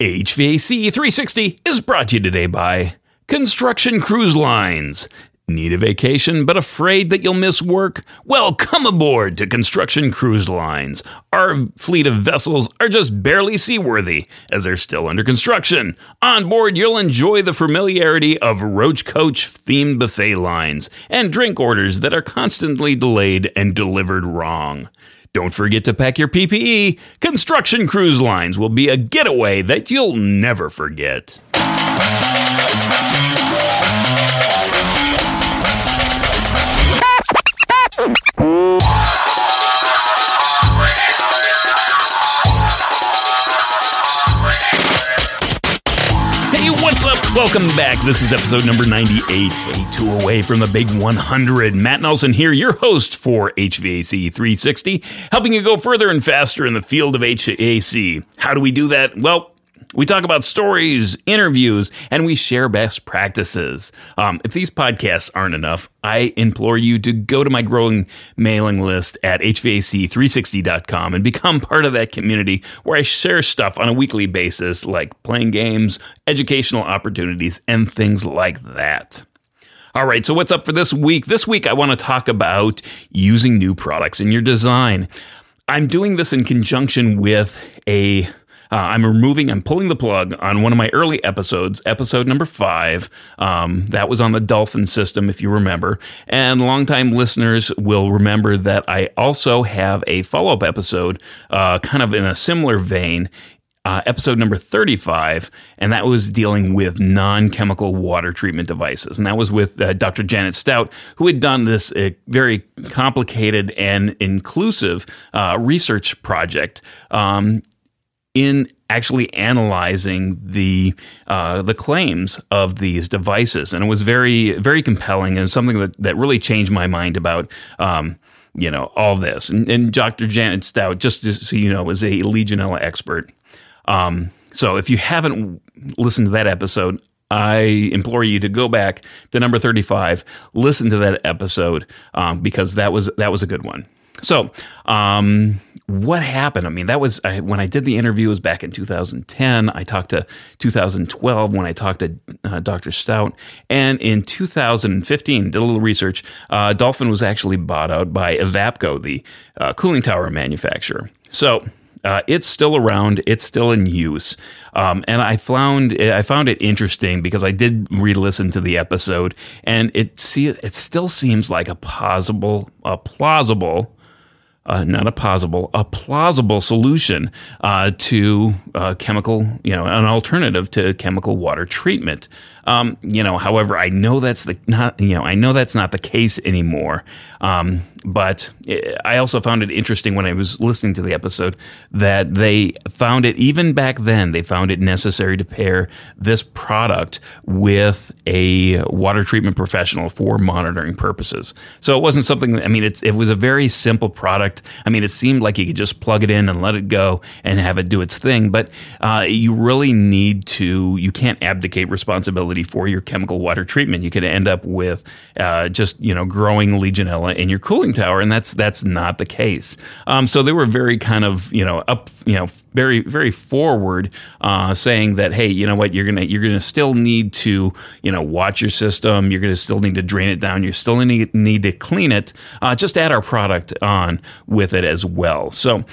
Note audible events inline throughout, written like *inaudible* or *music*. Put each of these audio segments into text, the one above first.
HVAC 360 is brought to you today by Construction Cruise Lines. Need a vacation but afraid that you'll miss work? Well, come aboard to Construction Cruise Lines. Our fleet of vessels are just barely seaworthy as they're still under construction. On board, you'll enjoy the familiarity of Roach Coach themed buffet lines and drink orders that are constantly delayed and delivered wrong. Don't forget to pack your PPE. Construction Cruise Lines will be a getaway that you'll never forget. Welcome back. This is episode number 98, way two away from the big 100. Matt Nelson here, your host for HVAC 360, helping you go further and faster in the field of HVAC. How do we do that? Well, we talk about stories, interviews, and we share best practices. Um, if these podcasts aren't enough, I implore you to go to my growing mailing list at HVAC360.com and become part of that community where I share stuff on a weekly basis, like playing games, educational opportunities, and things like that. All right, so what's up for this week? This week, I want to talk about using new products in your design. I'm doing this in conjunction with a uh, I'm removing, I'm pulling the plug on one of my early episodes, episode number five. Um, that was on the Dolphin system, if you remember. And longtime listeners will remember that I also have a follow up episode, uh, kind of in a similar vein. Uh, episode number 35, and that was dealing with non chemical water treatment devices. And that was with uh, Dr. Janet Stout, who had done this uh, very complicated and inclusive uh, research project um, in actually analyzing the uh, the claims of these devices, and it was very very compelling and something that that really changed my mind about. Um, you know all this, and, and, Dr. Janet Stout, just so you know, is a Legionella expert. Um, so if you haven't listened to that episode, I implore you to go back to number thirty-five, listen to that episode um, because that was that was a good one. So, um, what happened? I mean, that was I, when I did the interview was back in 2010. I talked to 2012 when I talked to uh, Dr. Stout, and in 2015, did a little research. Uh, Dolphin was actually bought out by Evapco, the uh, cooling tower manufacturer. So. Uh, it's still around. It's still in use, um, and I found I found it interesting because I did re-listen to the episode, and it see it still seems like a plausible a plausible uh, not a possible, a plausible solution uh, to uh, chemical, you know, an alternative to chemical water treatment. Um, you know, however, I know that's the not, you know, I know that's not the case anymore. Um, but I also found it interesting when I was listening to the episode that they found it even back then. They found it necessary to pair this product with a water treatment professional for monitoring purposes. So it wasn't something. I mean, it's it was a very simple product. I mean, it seemed like you could just plug it in and let it go and have it do its thing. But uh, you really need to. You can't abdicate responsibility for your chemical water treatment. You could end up with uh, just you know growing Legionella in your cooling tower, and that's that's not the case. Um, so they were very kind of you know up you know very very forward, uh, saying that hey, you know what, you're gonna you're gonna still need to you know watch your system. You're gonna still need to drain it down. You're still need need to clean it. Uh, just add our product on with it as well. So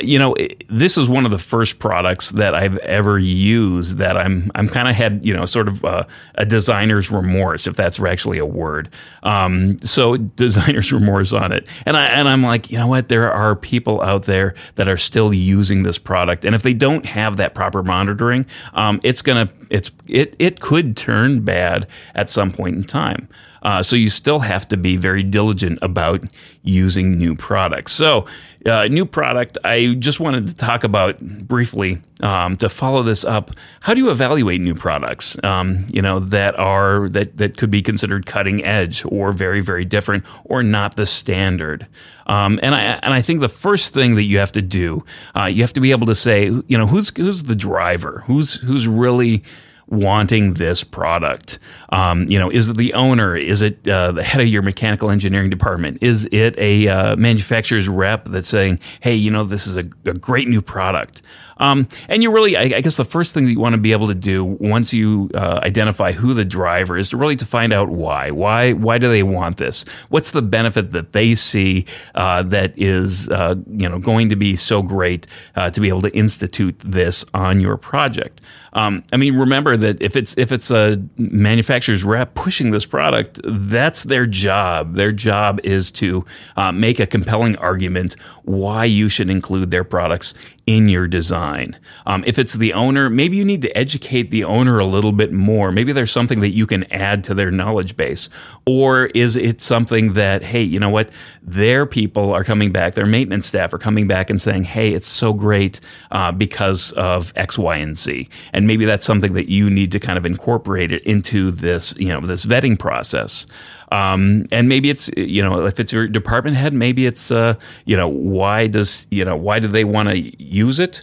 you know, this is one of the first products that I've ever used that I'm I'm kind of had you know sort of uh, a designer's remorse if that's actually a word. Um, so *laughs* designer's remorse on it, and I and I'm like, you know what? There are people out there that are still using this product, and if they don't have that proper monitoring, um, it's gonna it's it it could turn bad at some point in time. Uh, so you still have to be very diligent about using new products. So, uh, new product, I just wanted to talk about briefly um, to follow this up. How do you evaluate new products? Um, you know that are that that could be considered cutting edge or very very different or not the standard. Um, and I and I think the first thing that you have to do, uh, you have to be able to say, you know, who's who's the driver, who's who's really wanting this product? Um, you know, is it the owner? Is it uh, the head of your mechanical engineering department? Is it a uh, manufacturer's rep that's saying, "Hey, you know, this is a, a great new product"? Um, and you really, I, I, guess, the first thing that you want to be able to do once you uh, identify who the driver is, to really to find out why. Why? Why do they want this? What's the benefit that they see uh, that is, uh, you know, going to be so great uh, to be able to institute this on your project? Um, I mean, remember that if it's if it's a manufacturer's rep pushing this product, that's their job. Their job is to uh, make a compelling argument why you should include their products in your design. Um, if it's the owner, maybe you need to educate the owner a little bit more. Maybe there's something that you can add to their knowledge base. Or is it something that, hey, you know what? Their people are coming back, their maintenance staff are coming back and saying, hey, it's so great uh, because of X, Y, and Z. And maybe that's something that you need to kind of incorporate it into this, you know, this vetting process. Um, and maybe it's you know if it's your department head, maybe it's uh, you know why does you know why do they want to use it?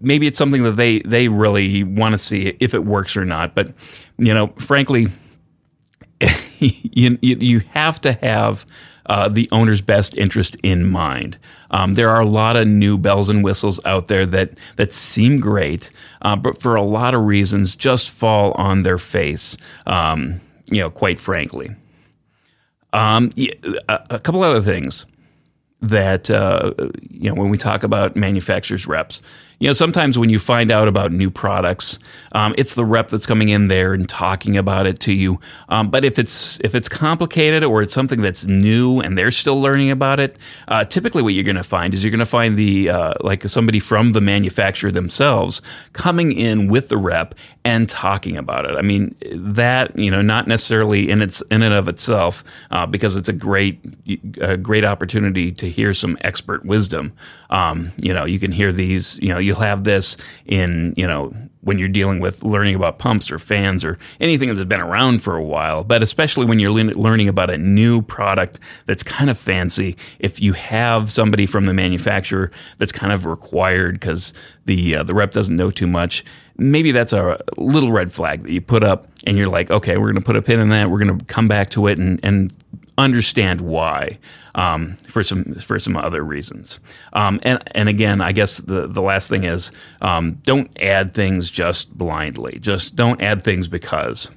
Maybe it's something that they they really want to see if it works or not. But you know, frankly, *laughs* you you have to have. Uh, the owner's best interest in mind. Um, there are a lot of new bells and whistles out there that that seem great, uh, but for a lot of reasons just fall on their face. Um, you know, quite frankly. Um, a, couple other things that uh, you know when we talk about manufacturers reps you know, sometimes when you find out about new products, um, it's the rep that's coming in there and talking about it to you. Um, but if it's if it's complicated or it's something that's new and they're still learning about it, uh, typically what you're going to find is you're going to find the uh, like somebody from the manufacturer themselves coming in with the rep and talking about it. I mean, that you know, not necessarily in its in and of itself, uh, because it's a great a great opportunity to hear some expert wisdom. Um, you know, you can hear these. You know you'll have this in, you know, when you're dealing with learning about pumps or fans or anything that's been around for a while, but especially when you're learning about a new product that's kind of fancy, if you have somebody from the manufacturer that's kind of required because the uh, the rep doesn't know too much, maybe that's a little red flag that you put up and you're like, okay, we're going to put a pin in that. We're going to come back to it and, and understand why um, for some for some other reasons. Um, and and again, I guess the the last thing is um, don't add things just blindly. Just don't add things because.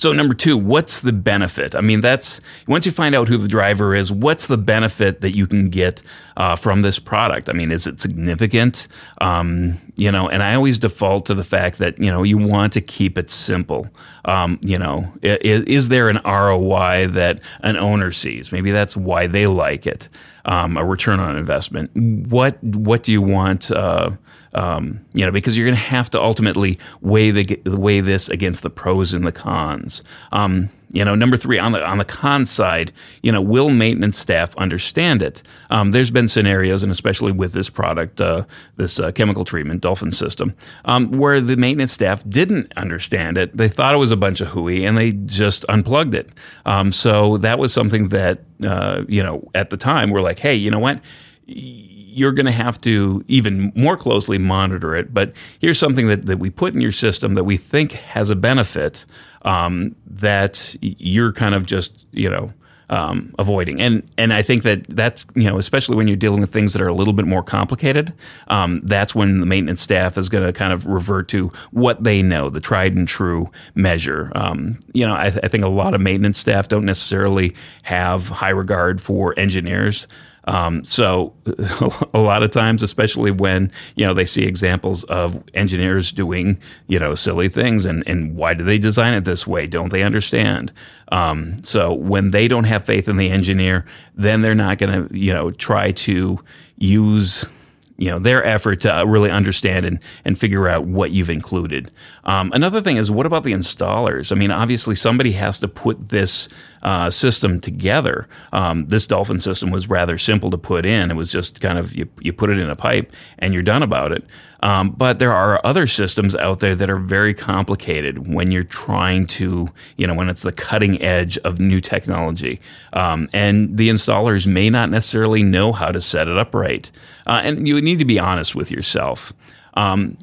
So number two, what's the benefit? I mean, that's once you find out who the driver is, what's the benefit that you can get uh, from this product? I mean, is it significant? Um, you know, and I always default to the fact that you know you want to keep it simple. Um, you know, is, is, there an ROI that an owner sees? Maybe that's why they like it. Um, a return on investment. What what do you want? Uh, um, you know, because you're going to have to ultimately weigh the weigh this against the pros and the cons. Um, you know, number three on the on the con side, you know, will maintenance staff understand it? Um, there's been scenarios, and especially with this product, uh, this uh, chemical treatment dolphin system, um, where the maintenance staff didn't understand it. They thought it was a bunch of hooey, and they just unplugged it. Um, so that was something that uh, you know at the time we're like, hey, you know what? You're going to have to even more closely monitor it. But here's something that, that we put in your system that we think has a benefit um, that you're kind of just, you know, um, avoiding. And and I think that that's you know especially when you're dealing with things that are a little bit more complicated, um, that's when the maintenance staff is going to kind of revert to what they know, the tried and true measure. Um, you know, I, I, think a lot of maintenance staff don't necessarily have high regard for engineers. Um, so *laughs* a lot of times, especially when you know they see examples of engineers doing you know silly things, and and why do they design it this way? Don't they understand? Um, so when they don't have faith in the engineer, then they're not going to you know try to use you know their effort to really understand and, and figure out what you've included. Um, another thing is what about the installers? I mean, obviously somebody has to put this uh, system together. Um, this Dolphin system was rather simple to put in. It was just kind of you, you put it in a pipe and you're done about it. Um, but there are other systems out there that are very complicated when you're trying to, you know, when it's the cutting edge of new technology. Um, and the installers may not necessarily know how to set it up right. Uh, and you need to be honest with yourself. Um,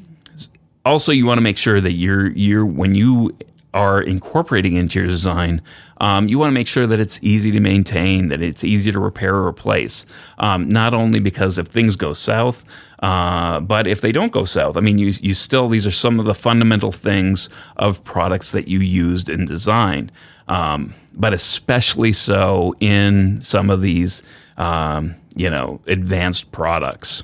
also, you want to make sure that you're you're when you are incorporating into your design, um, you want to make sure that it's easy to maintain, that it's easy to repair or replace. Um, not only because if things go south, uh, but if they don't go south, I mean, you you still these are some of the fundamental things of products that you used in design, um, but especially so in some of these um, you know advanced products.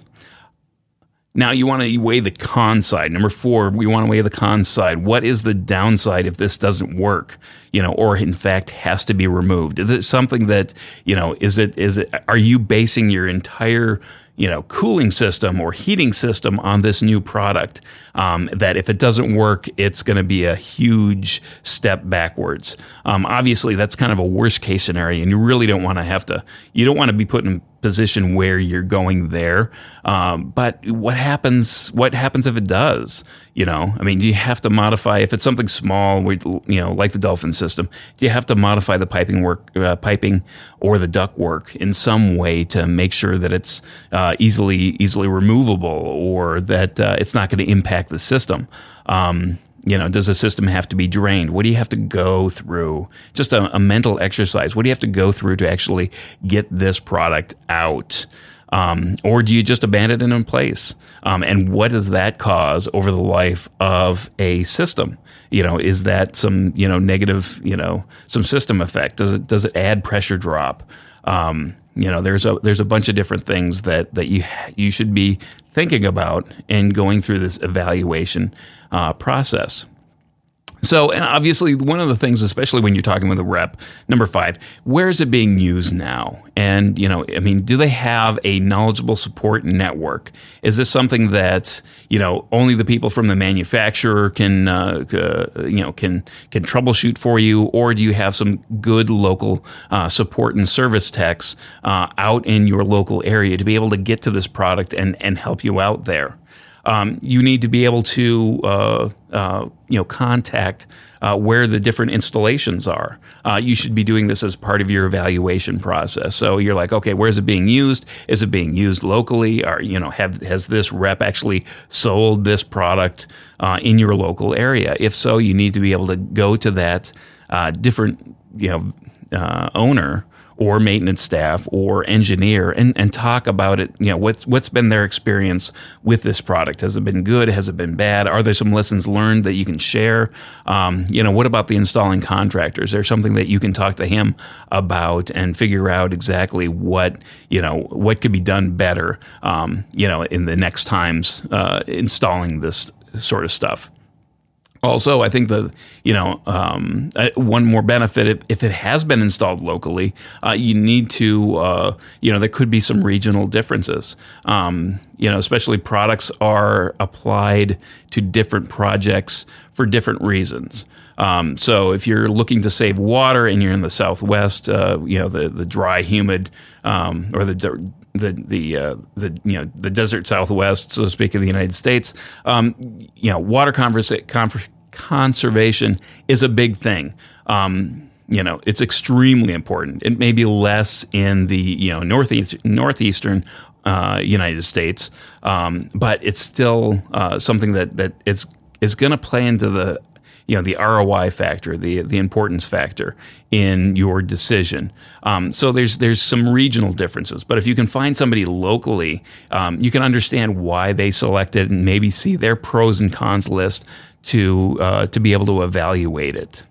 Now you want to weigh the con side. Number four, we want to weigh the con side. What is the downside if this doesn't work? You know, or in fact has to be removed? Is it something that you know? Is it is it? Are you basing your entire you know cooling system or heating system on this new product um, that if it doesn't work it's going to be a huge step backwards um, obviously that's kind of a worst case scenario and you really don't want to have to you don't want to be put in position where you're going there. Um, but what happens? What happens if it does? You know, I mean, do you have to modify if it's something small, We, you know, like the Dolphin system? Do you have to modify the piping work, uh, piping, or the duct work in some way to make sure that it's uh, easily easily removable, or that uh, it's not going to impact the system? Um, you know, does the system have to be drained? What do you have to go through? Just a, a mental exercise. What do you have to go through to actually get this product out? Um, or do you just abandon it in place? Um, and what does that cause over the life of a system? You know, is that some you know negative you know some system effect? Does it does it add pressure drop? Um, you know, there's a there's a bunch of different things that that you you should be thinking about and going through this evaluation uh, process. So, and obviously, one of the things, especially when you're talking with a rep, number five, where is it being used now? And, you know, I mean, do they have a knowledgeable support network? Is this something that, you know, only the people from the manufacturer can, uh, uh, you know, can, can troubleshoot for you? Or do you have some good local uh, support and service techs uh, out in your local area to be able to get to this product and, and help you out there? Um, you need to be able to uh, uh, you know contact uh, where the different installations are. Uh, you should be doing this as part of your evaluation process. So you're like, okay, where is it being used? Is it being used locally? Or you know, have has this rep actually sold this product uh, in your local area? If so, you need to be able to go to that uh, different you know owner or maintenance staff or engineer and, and talk about it. You know, what's what's been their experience with this product? Has it been good? Has it been bad? Are there some lessons learned that you can share? Um, you know, what about the installing contractors? There's something that you can talk to him about and figure out exactly what you know what could be done better. Um, you know, in the next times uh, installing this sort of stuff. Also, I think that you know um, uh, one more benefit if, if, it has been installed locally, uh, you need to uh, you know there could be some regional differences. Um, you know, especially products are applied to different projects for different reasons. Um, so if you're looking to save water and you're in the Southwest, uh, you know the the dry, humid, um, or the the the uh, the you know the desert Southwest, so to speak, of the United States, um, you know, water conversa- conver- conservation is a big thing. Um, you know, it's extremely important. It may be less in the you know northeast northeastern uh, United States, um, but it's still uh, something that that is is going to play into the you know the ROI factor, the the importance factor in your decision. Um, so there's there's some regional differences, but if you can find somebody locally, um, you can understand why they selected and maybe see their pros and cons list to uh, to be able to evaluate it.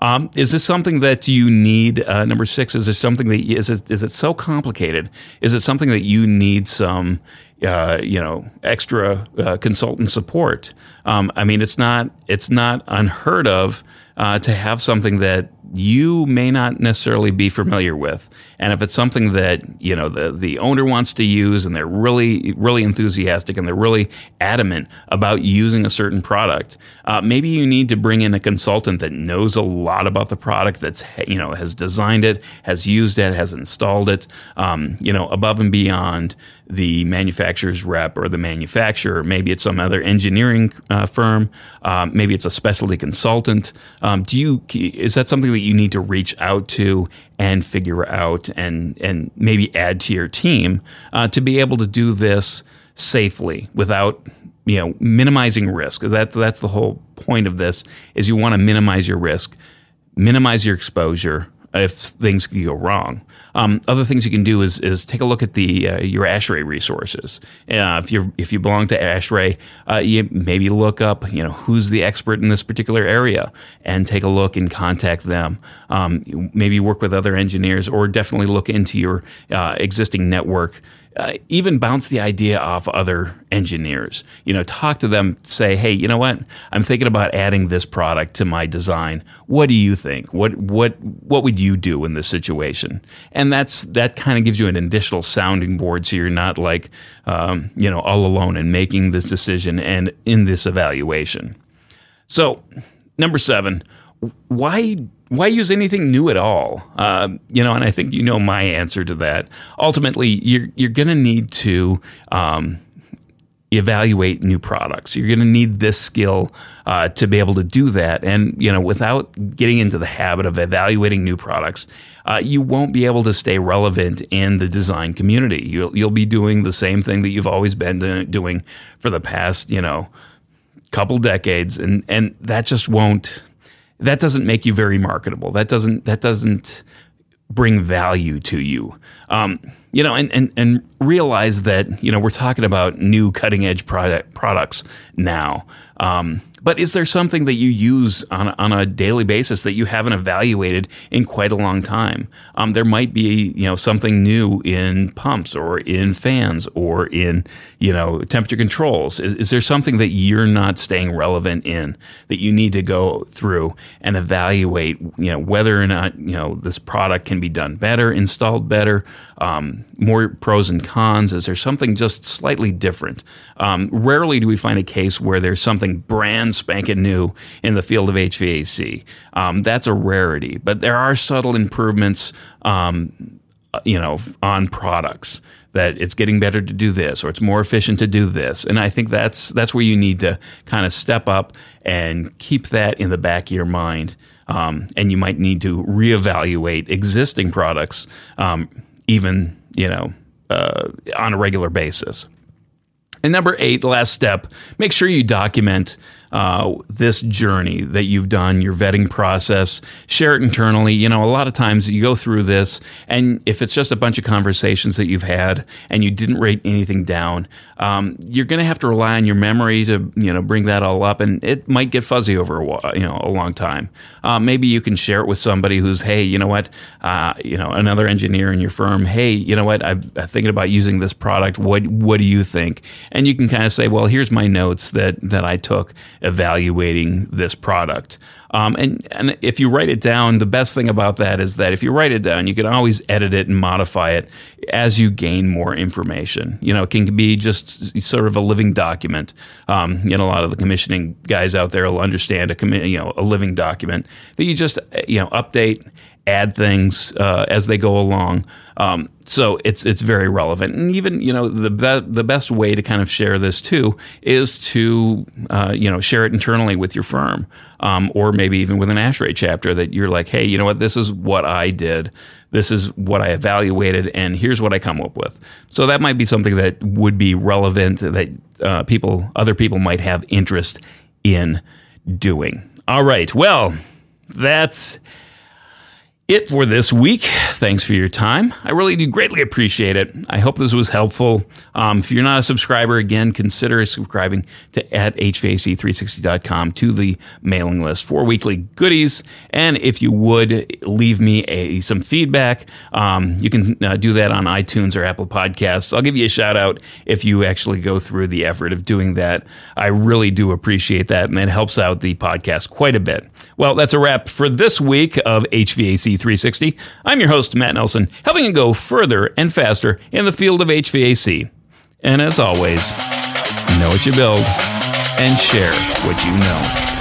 Um, is this something that you need? Uh, number six, is this something that is it is it so complicated? Is it something that you need some uh, you know extra uh, consultant support? Um, I mean, it's not it's not unheard of uh, to have something that you may not necessarily be familiar with. And if it's something that, you know, the, the owner wants to use and they're really, really enthusiastic and they're really adamant about using a certain product, uh, maybe you need to bring in a consultant that knows a lot about the product that's, you know, has designed it, has used it, has installed it, um, you know, above and beyond the manufacturer's rep or the manufacturer. Maybe it's some other engineering uh, firm. Um, maybe it's a specialty consultant. Um, do you, is that something that you need to reach out to and figure out and and maybe add to your team uh, to be able to do this safely without you know minimizing risk? Because that's that's the whole point of this is you want to minimize your risk, minimize your exposure if things can go wrong. Um, other things you can do is is take a look at the uh, your ASHRAE resources. Uh, if you if you belong to ASHRAE, uh, you maybe look up you know who's the expert in this particular area and take a look and contact them. Um, maybe work with other engineers or definitely look into your uh, existing network uh, even bounce the idea off other engineers. You know, talk to them, say, "Hey, you know what? I'm thinking about adding this product to my design. What do you think? What what what would you do in this situation?" And that's that kind of gives you an additional sounding board, so you're not like um, you know all alone in making this decision and in this evaluation. So, number seven, why why use anything new at all? Uh, you know, and I think you know my answer to that. Ultimately, you're you're going to need to um, evaluate new products. You're going to need this skill uh, to be able to do that. And you know, without getting into the habit of evaluating new products, uh, you won't be able to stay relevant in the design community. You'll you'll be doing the same thing that you've always been doing for the past you know couple decades, and and that just won't that doesn't make you very marketable. That doesn't that doesn't bring value to you. Um, you know, and, and and realize that you know we're talking about new cutting edge product products now. Um, but is there something that you use on a, on a daily basis that you haven't evaluated in quite a long time? Um, there might be you know something new in pumps or in fans or in you know temperature controls. Is, is there something that you're not staying relevant in that you need to go through and evaluate? You know whether or not you know this product can be done better, installed better, um, more pros and cons. Is there something just slightly different? Um, rarely do we find a case where there's something brand spanking new in the field of HVAC. Um, that's a rarity, but there are subtle improvements, um, you know, on products that it's getting better to do this or it's more efficient to do this. And I think that's that's where you need to kind of step up and keep that in the back of your mind. Um, and you might need to reevaluate existing products, um, even you know, uh, on a regular basis. And number eight, last step, make sure you document uh, this journey that you've done, your vetting process, share it internally. You know, a lot of times you go through this, and if it's just a bunch of conversations that you've had and you didn't write anything down, um, you're going to have to rely on your memory to, you know, bring that all up, and it might get fuzzy over a while, you know, a long time. Uh, maybe you can share it with somebody who's, hey, you know what, uh, you know, another engineer in your firm. Hey, you know what, I'm thinking about using this product. What What do you think? And you can kind of say, well, here's my notes that that I took evaluating this product. Um, and, and if you write it down, the best thing about that is that if you write it down, you can always edit it and modify it as you gain more information. You know, it can be just sort of a living document. Um, you know, a lot of the commissioning guys out there will understand a commi- you know a living document that you just you know update add things uh, as they go along. Um, so it's it's very relevant, and even you know the be- the best way to kind of share this too is to uh, you know share it internally with your firm, um, or maybe even with an ASHRAE chapter that you're like, hey, you know what, this is what I did, this is what I evaluated, and here's what I come up with. So that might be something that would be relevant that uh, people, other people might have interest in doing. All right, well, that's it for this week. Thanks for your time. I really do greatly appreciate it. I hope this was helpful. Um, if you're not a subscriber, again, consider subscribing to at HVAC360.com to the mailing list for weekly goodies. And if you would leave me a, some feedback, um, you can uh, do that on iTunes or Apple Podcasts. I'll give you a shout out if you actually go through the effort of doing that. I really do appreciate that, and that helps out the podcast quite a bit. Well, that's a wrap for this week of HVAC 360. I'm your host, Matt Nelson, helping you go further and faster in the field of HVAC. And as always, know what you build and share what you know.